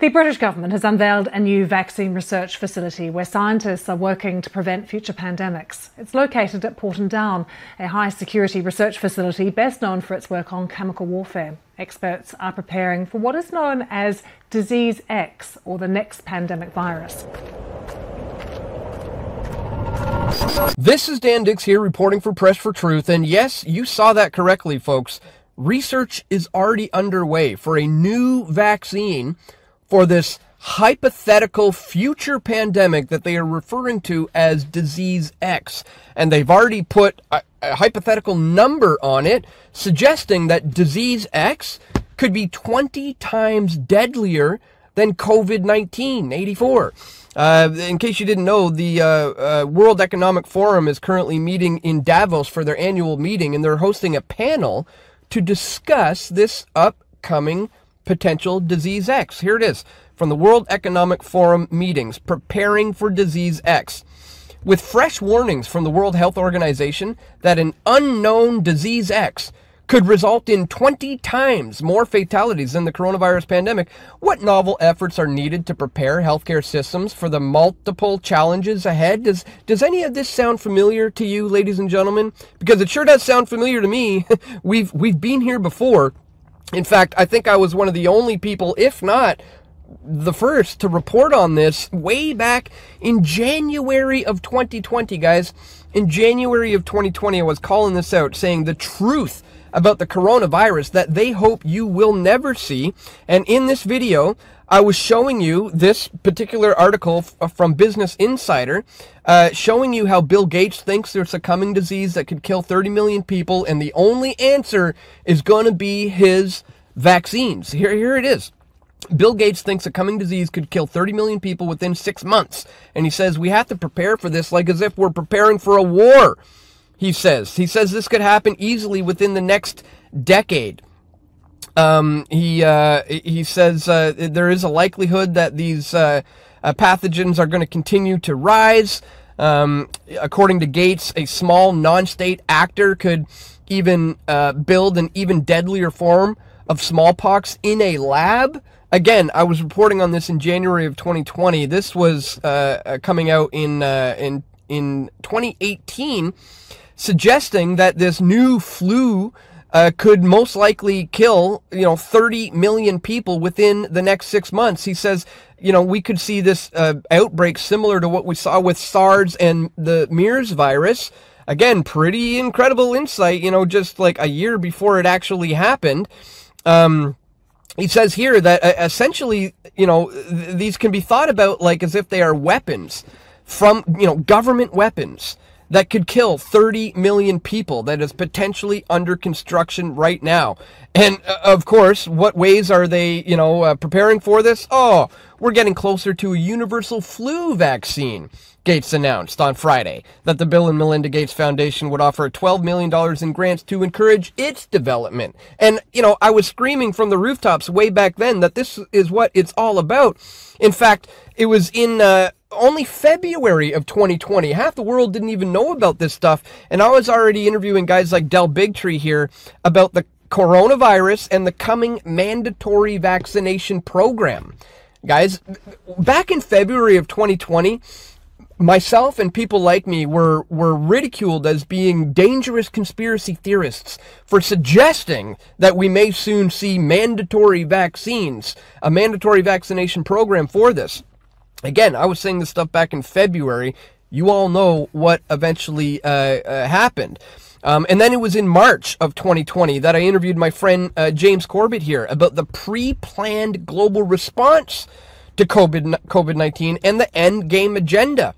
The British government has unveiled a new vaccine research facility where scientists are working to prevent future pandemics. It's located at Porton Down, a high security research facility best known for its work on chemical warfare. Experts are preparing for what is known as Disease X, or the next pandemic virus. This is Dan Dicks here reporting for Press for Truth, and yes, you saw that correctly, folks. Research is already underway for a new vaccine for this hypothetical future pandemic that they are referring to as disease X. And they've already put a, a, hypothetical number on it, suggesting that disease X could be 20 times deadlier than COVID 19, 84. Uh, in case you didn't know, the uh, uh, World Economic Forum is currently meeting in Davos for their annual meeting, and they're hosting a panel to discuss this upcoming potential disease X. Here it is from the World Economic Forum meetings, preparing for disease X. With fresh warnings from the World Health Organization that an unknown disease X could result in 20 times more fatalities than the coronavirus pandemic. What novel efforts are needed to prepare healthcare systems for the multiple challenges ahead? Does, does any of this sound familiar to you, ladies and gentlemen? Because it sure does sound familiar to me. we've, we've been here before. In fact, I think I was one of the only people, if not the first, to report on this way back in January of 2020, guys. In January of 2020, I was calling this out, saying the truth about the coronavirus that they hope you will never see. And in this video, I was showing you this particular article from Business Insider, uh, showing you how Bill Gates thinks there's a coming disease that could kill 30 million people, and the only answer is going to be his vaccines. Here, here it is. Bill Gates thinks a coming disease could kill 30 million people within six months. And he says we have to prepare for this like as if we're preparing for a war. He says. He says this could happen easily within the next decade. Um, he uh, he says uh, there is a likelihood that these uh, uh pathogens are going to continue to rise. Um, according to Gates, a small non-state actor could even uh, build an even deadlier form of smallpox in a lab. Again, I was reporting on this in January of 2020. This was uh, coming out in in in 2018 suggesting that this new flu uh, could most likely kill, you know, 30 million people within the next six months. He says, you know, we could see this uh, outbreak similar to what we saw with SARS and the MERS virus. Again, pretty incredible insight, you know, just like a year before it actually happened. Um, he says here that uh, essentially, you know, th- these can be thought about like as if they are weapons from, you know, government weapons that could kill 30 million people that is potentially under construction right now. And uh, of course, what ways are they, you know, uh, preparing for this? Oh, we're getting closer to a universal flu vaccine. Gates announced on Friday that the Bill and Melinda Gates Foundation would offer $12 million in grants to encourage its development. And, you know, I was screaming from the rooftops way back then that this is what it's all about. In fact, it was in uh, only February of 2020. Half the world didn't even know about this stuff. And I was already interviewing guys like Del Bigtree here about the coronavirus and the coming mandatory vaccination program. Guys, back in February of 2020, myself and people like me were were ridiculed as being dangerous conspiracy theorists for suggesting that we may soon see mandatory vaccines, a mandatory vaccination program for this. Again, I was saying this stuff back in February. You all know what eventually uh, uh, happened. Um, and then it was in March of 2020 that I interviewed my friend uh, James Corbett here about the pre planned global response to COVID 19 and the end game agenda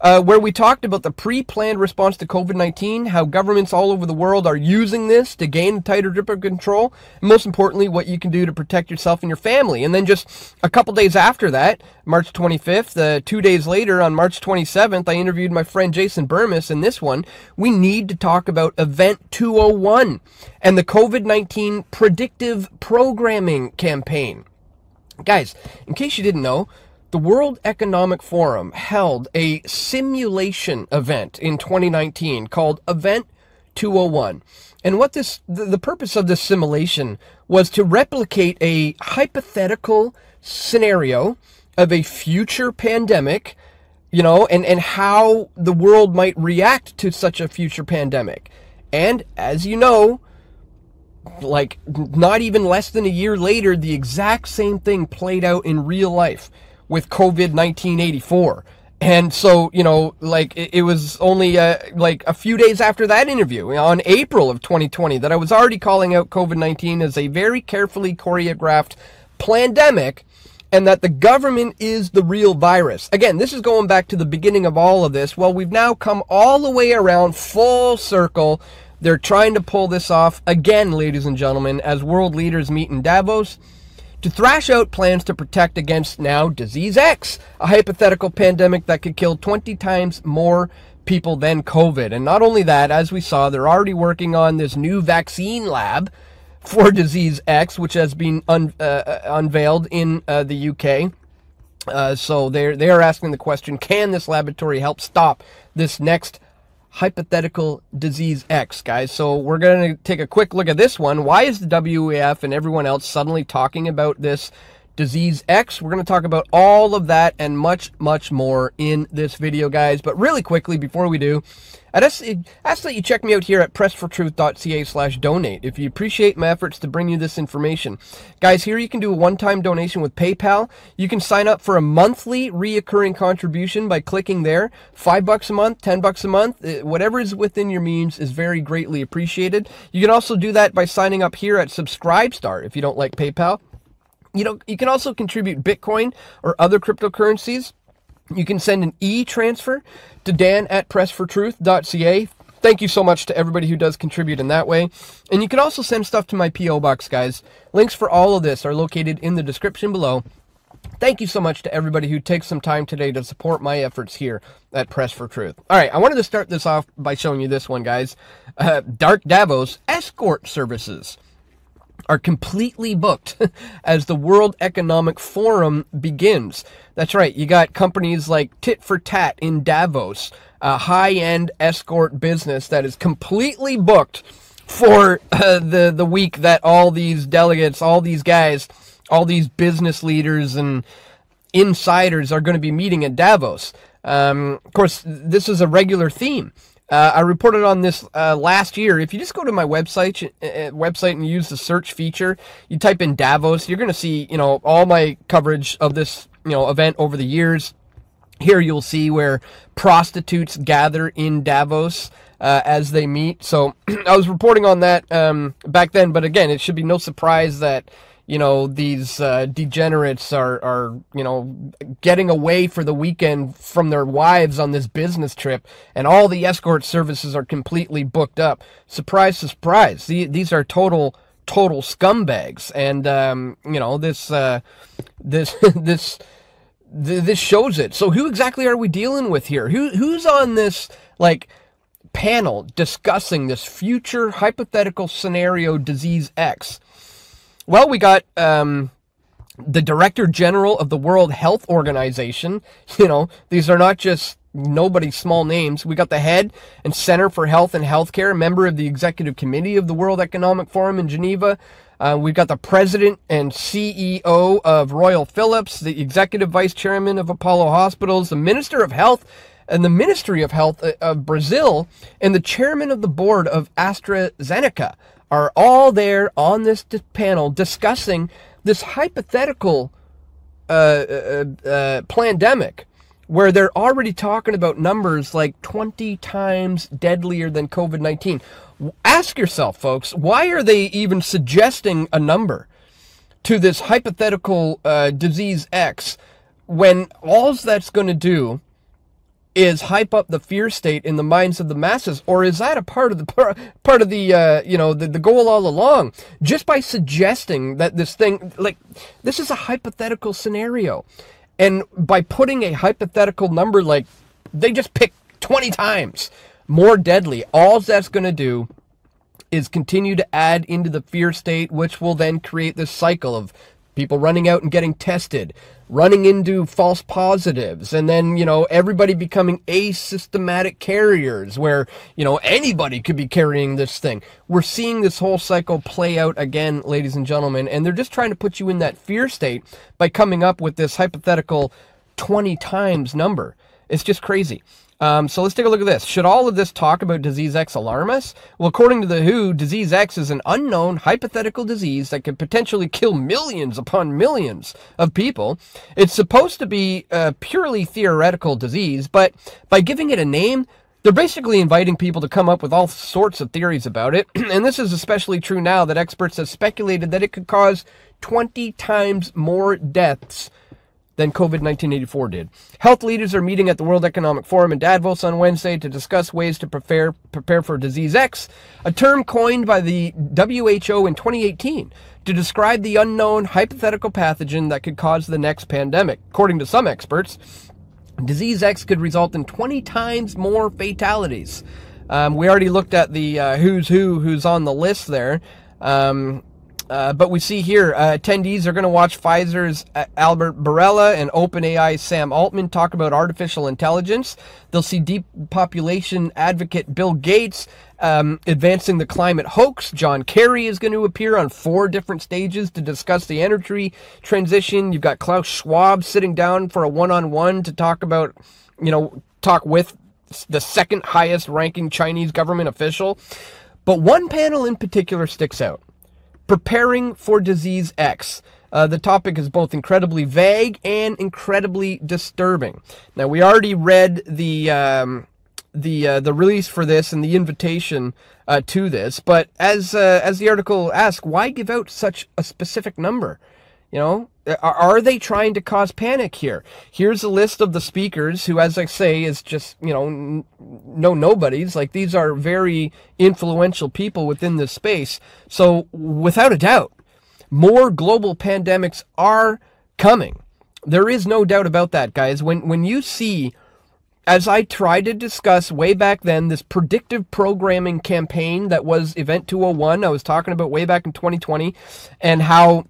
uh, where we talked about the pre-planned response to COVID-19, how governments all over the world are using this to gain tighter grip of control, and most importantly, what you can do to protect yourself and your family. And then just a couple days after that, March 25th, uh, two days later, on March 27th, I interviewed my friend Jason Bermas. In this one, we need to talk about Event 201 and the COVID-19 predictive programming campaign. Guys, in case you didn't know, the World Economic Forum held a simulation event in 2019 called Event 201. And what this, the, purpose of this simulation was to replicate a hypothetical scenario of a future pandemic, you know, and, and how the world might react to such a future pandemic. And as you know, like not even less than a year later, the exact same thing played out in real life with COVID 1984. And so, you know, like it, was only uh, like a few days after that interview on April of 2020 that I was already calling out COVID 19 as a very carefully choreographed pandemic and that the government is the real virus. Again, this is going back to the beginning of all of this. Well, we've now come all the way around full circle. They're trying to pull this off again, ladies and gentlemen, as world leaders meet in Davos to thrash out plans to protect against now Disease X, a hypothetical pandemic that could kill 20 times more people than COVID. And not only that, as we saw, they're already working on this new vaccine lab for Disease X, which has been un, uh, uh unveiled in uh, the UK. Uh, so they're they are asking the question: Can this laboratory help stop this next hypothetical disease X, guys. So we're going to take a quick look at this one. Why is the WEF and everyone else suddenly talking about this disease X? We're going to talk about all of that and much, much more in this video, guys. But really quickly, before we do, I'd ask, ask that you check me out here at pressfortruth.ca slash donate if you appreciate my efforts to bring you this information. Guys, here you can do a one-time donation with PayPal. You can sign up for a monthly reoccurring contribution by clicking there. Five bucks a month, ten bucks a month, eh, whatever is within your means is very greatly appreciated. You can also do that by signing up here at Subscribestar if you don't like PayPal. You know, you can also contribute Bitcoin or other cryptocurrencies. You can send an e-transfer to dan at pressfortruth.ca. Thank you so much to everybody who does contribute in that way. And you can also send stuff to my P.O. Box, guys. Links for all of this are located in the description below. Thank you so much to everybody who takes some time today to support my efforts here at Press for Truth. All right, I wanted to start this off by showing you this one, guys. Uh, Dark Davos escort services are completely booked as the World Economic Forum begins. That's right, you got companies like Tit for Tat in Davos, a high end escort business that is completely booked for uh, the, the week that all these delegates, all these guys, all these business leaders and insiders are going to be meeting at Davos. Um, of course, this is a regular theme. Uh, I reported on this uh, last year. If you just go to my website, uh, uh website and use the search feature, you type in Davos, you're going to see, you know, all my coverage of this, you know, event over the years. Here you'll see where prostitutes gather in Davos uh, as they meet. So I was reporting on that um, back then, but again, it should be no surprise that you know these uh, degenerates are are you know getting away for the weekend from their wives on this business trip and all the escort services are completely booked up. Surprise surprise these are total total scumbags and um, you know this uh, this this this shows it. So who exactly are we dealing with here? Who who's on this like panel discussing this future hypothetical scenario disease x well, we got um, the Director General of the World Health Organization. You know, these are not just nobody's small names. We got the head and Center for Health and Healthcare, member of the Executive Committee of the World Economic Forum in Geneva. Uh, we've got the president and CEO of Royal Philips, the executive vice chairman of Apollo Hospitals, the minister of health and the Ministry of Health uh, of Brazil, and the chairman of the board of AstraZeneca are all there on this panel discussing this hypothetical uh, uh, uh, pandemic where they're already talking about numbers like 20 times deadlier than COVID 19. Ask yourself, folks, why are they even suggesting a number to this hypothetical uh, disease X when all that's going to do is hype up the fear state in the minds of the masses, or is that a part of the part of the uh, you know the, the goal all along? Just by suggesting that this thing, like this is a hypothetical scenario, and by putting a hypothetical number like they just pick twenty times more deadly, all that's going to do is continue to add into the fear state, which will then create this cycle of people running out and getting tested, running into false positives, and then, you know, everybody becoming asymptomatic carriers where, you know, anybody could be carrying this thing. We're seeing this whole cycle play out again, ladies and gentlemen, and they're just trying to put you in that fear state by coming up with this hypothetical 20 times number. It's just crazy. Um, so let's take a look at this. Should all of this talk about disease X alarm us? Well, according to the WHO, disease X is an unknown hypothetical disease that could potentially kill millions upon millions of people. It's supposed to be a purely theoretical disease, but by giving it a name, they're basically inviting people to come up with all sorts of theories about it. and this is especially true now that experts have speculated that it could cause 20 times more deaths than COVID 1984 did. Health leaders are meeting at the World Economic Forum in Davos on Wednesday to discuss ways to prepare, prepare for disease X, a term coined by the WHO in 2018 to describe the unknown hypothetical pathogen that could cause the next pandemic. According to some experts, disease X could result in 20 times more fatalities. Um, we already looked at the uh, who's who who's on the list there. Um, uh, but we see here, uh, attendees are going to watch Pfizer's uh, Albert Bourla and OpenAI's Sam Altman talk about artificial intelligence. They'll see deep population advocate Bill Gates um, advancing the climate hoax. John Kerry is going to appear on four different stages to discuss the energy transition. You've got Klaus Schwab sitting down for a one-on-one to talk about, you know, talk with the second highest ranking Chinese government official. But one panel in particular sticks out preparing for disease X. Uh, the topic is both incredibly vague and incredibly disturbing. Now, we already read the um, the uh, the release for this and the invitation uh, to this, but as uh, as the article asks, why give out such a specific number? You know, are they trying to cause panic here? Here's a list of the speakers who, as I say, is just, you know, no nobodies. Like these are very influential people within this space. So without a doubt, more global pandemics are coming. There is no doubt about that, guys. When, when you see, as I tried to discuss way back then, this predictive programming campaign that was Event 201, I was talking about way back in 2020, and how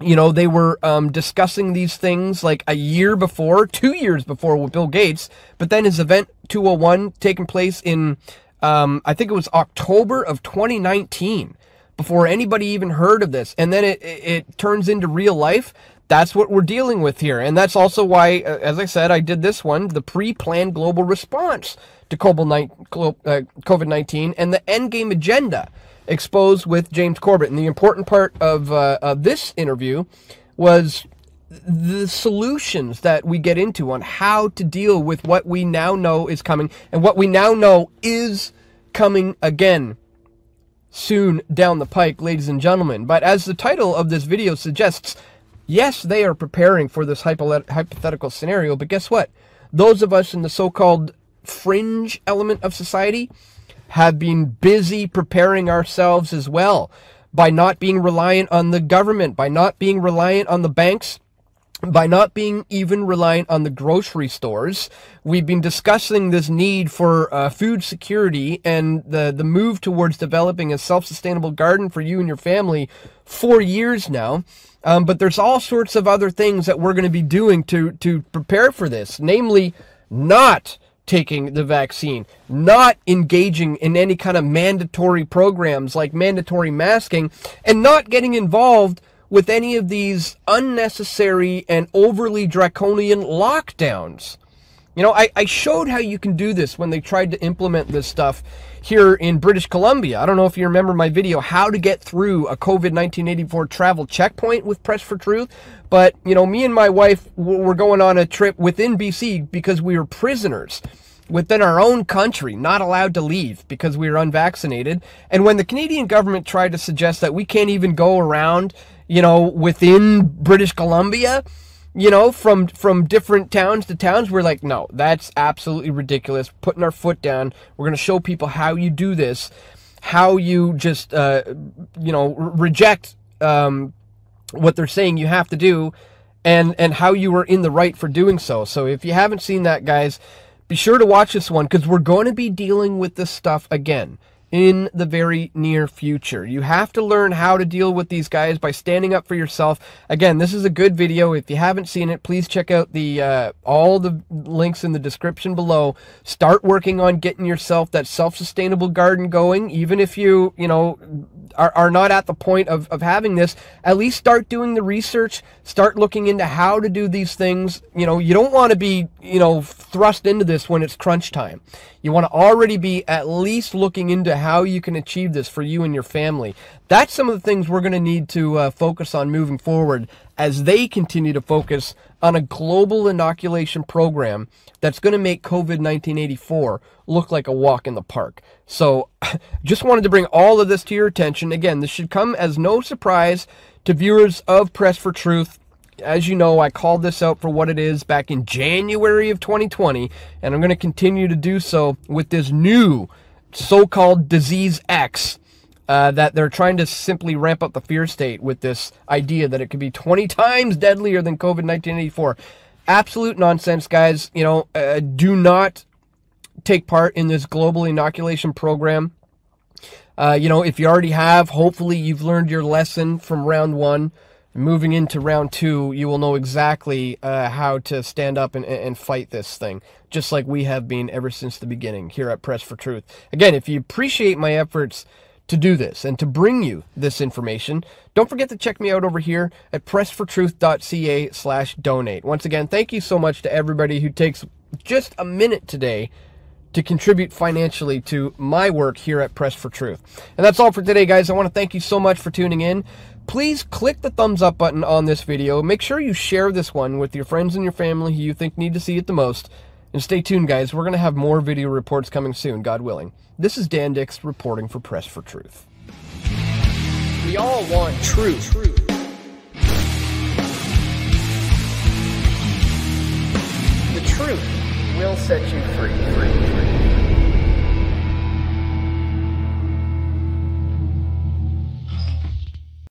you know, they were um, discussing these things like a year before, two years before with Bill Gates, but then his event 201 taking place in, um, I think it was October of 2019 before anybody even heard of this. And then it, it, it turns into real life. That's what we're dealing with here. And that's also why, uh, as I said, I did this one, the pre-planned global response to COVID-19 uh, and the endgame agenda exposed with James Corbett. And the important part of, uh, of this interview was the solutions that we get into on how to deal with what we now know is coming and what we now know is coming again soon down the pike, ladies and gentlemen. But as the title of this video suggests, yes, they are preparing for this hypothetical scenario, but guess what? Those of us in the so-called fringe element of society, have been busy preparing ourselves as well by not being reliant on the government, by not being reliant on the banks, by not being even reliant on the grocery stores. We've been discussing this need for uh, food security and the, the move towards developing a self-sustainable garden for you and your family for years now. Um, but there's all sorts of other things that we're going to be doing to, to prepare for this, namely not taking the vaccine, not engaging in any kind of mandatory programs like mandatory masking, and not getting involved with any of these unnecessary and overly draconian lockdowns. You know, I, I showed how you can do this when they tried to implement this stuff here in British Columbia. I don't know if you remember my video, how to get through a COVID-1984 travel checkpoint with Press for Truth. But, you know, me and my wife were going on a trip within BC because we were prisoners within our own country, not allowed to leave because we were unvaccinated. And when the Canadian government tried to suggest that we can't even go around, you know, within British Columbia, you know, from from different towns to towns. We're like, no, that's absolutely ridiculous. Putting our foot down. We're to show people how you do this, how you just, uh, you know, reject um, what they're saying you have to do, and and how you were in the right for doing so. So if you haven't seen that, guys, be sure to watch this one because we're going to be dealing with this stuff again. In the very near future. You have to learn how to deal with these guys by standing up for yourself. Again, this is a good video. If you haven't seen it, please check out the uh, all the links in the description below. Start working on getting yourself that self-sustainable garden going. Even if you, you know, are, are not at the point of, of having this, at least start doing the research, start looking into how to do these things. You know, you don't want to be, you know, thrust into this when it's crunch time. You want to already be at least looking into how you can achieve this for you and your family. That's some of the things we're going to need to uh, focus on moving forward as they continue to focus on a global inoculation program that's going to make COVID 1984 look like a walk in the park. So, just wanted to bring all of this to your attention. Again, this should come as no surprise to viewers of Press for Truth. As you know, I called this out for what it is back in January of 2020, and I'm going to continue to do so with this new so called disease X uh, that they're trying to simply ramp up the fear state with this idea that it could be 20 times deadlier than COVID 1984. Absolute nonsense, guys. You know, uh, do not take part in this global inoculation program. Uh, you know, if you already have, hopefully you've learned your lesson from round one. Moving into round two, you will know exactly uh, how to stand up and, and fight this thing, just like we have been ever since the beginning here at Press for Truth. Again, if you appreciate my efforts to do this and to bring you this information, don't forget to check me out over here at pressfortruth.ca slash donate. Once again, thank you so much to everybody who takes just a minute today to contribute financially to my work here at Press for Truth. And that's all for today, guys. I want to thank you so much for tuning in. Please click the thumbs up button on this video. Make sure you share this one with your friends and your family who you think need to see it the most. And stay tuned, guys. We're going to have more video reports coming soon, God willing. This is Dan Dicks reporting for Press for Truth. We all want truth. truth. The truth will set you free. free, free.